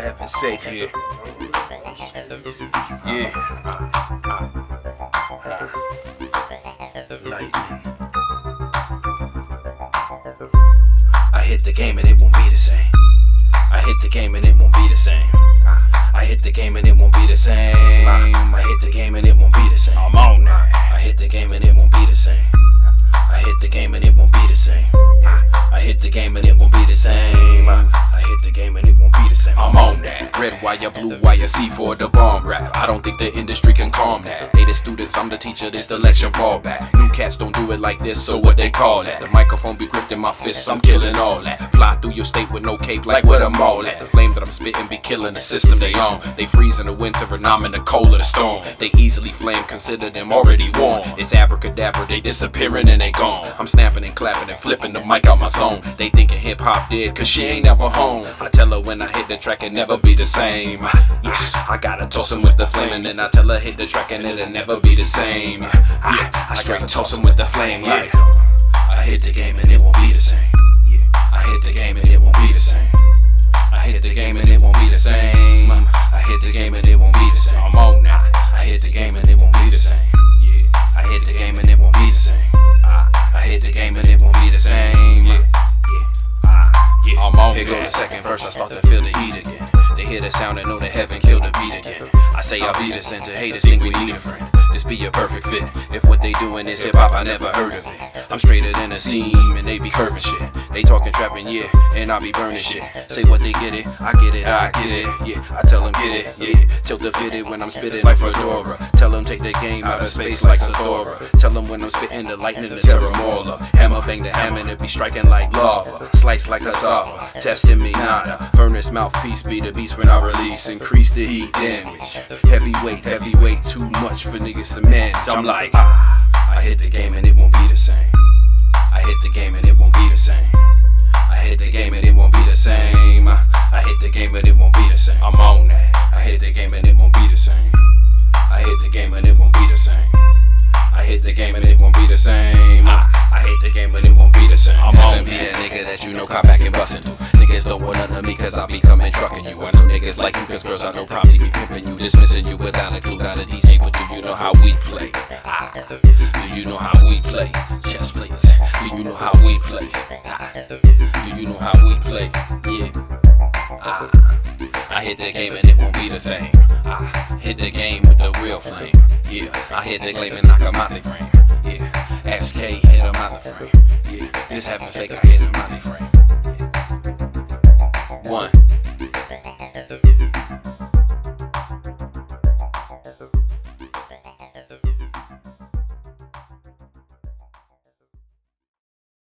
for heaven's sake. Yeah. Yeah. Lightning. I hit the game and it won't be the same. I hit the game and it won't be the same. I hit the game and it won't be the same. I hit the game and it won't be the same. I'm on that. I hit the game and it won't be the same. I hit the game and it won't be the same. I hit the game and it Red wire, blue wire, C4 the bomb rap. I don't think the industry can calm that. They the students, I'm the teacher, this the lecture fallback. New cats don't do it like this, so what they call that? The microphone be gripped in my fists, I'm killing all that. Fly through your state with no cape, like where I'm all at. The flame that I'm spitting be killing the system they on. They freeze in the winter and I'm in the cold of the storm. They easily flame, consider them already warm. It's abracadabra, they disappearing and they gone. I'm snapping and clapping and flipping the mic out my zone. They thinking hip hop dead, cause she ain't never home. I tell her when I hit the track, it never be the same. Yeah, I gotta toss him with the flame, and then I tell her hit the track, and it'll never be the same. Yeah, I straight toss him with the flame, like. I hit the game and it won't be the same. Yeah. I hit the game and it won't be the same. I hit the game and it won't be the same. I hit the game and it won't be the same. I'm on now. I hit the game and it won't be the same. Yeah. I hit the game and it won't be the same. I, I hit the game and it won't be the same. Yeah. Yeah. Ah, I'm on Here go the second verse, I start to feel the heat again. Hear the sound and know that heaven killed the beat again. I say I'll beat us into haters think we need a friend. This be a perfect fit. If what they doing is hip hop, I never heard of it. I'm straighter than a seam and they be curving shit. They talking trapping, yeah, and I be burning shit. Say what they get it, I get it, I get it, yeah. I tell them get it, yeah. Tilt the fitted when I'm spitting like Fedora. Tell them take the game out of space like Sadora. Tell them when I'm spitting the lightning, the terror mauler. Hammer bang the hammer and it be striking like lava. Slice like cassava, testing me nada. Furnace mouthpiece be the beast when I release. Increase the heat damage. Heavyweight, heavyweight, too much for niggas to manage. I'm like, ah, I hit the game and it won't be the same. I hit the game and it won't be the same. I hit the game and it won't be the same. I, hit the game and it won't be the same. I'm on that. I hit the game and it won't be the same. I hit the game and it won't be the same. I hit the game and it won't be the same. I, I hit the game and it won't be the same. I'm on be that. nigga that you know cop back and bustin'. Niggas don't want none of me cause I be coming trucking you. I know niggas like you cause girls I know probably be pimping you. Dismissing you without a clue, not a DJ, but do you know how we play? Ah, do you know how we play? Chess please. Do you know how we play? Ah, do you know how we play? Yeah. Ah, I hit the game and it won't be the same. I hit the game with the real flame. Yeah, I hit the claim and knock 'em out the frame. This happens fake, I hit 'em out the frame. One.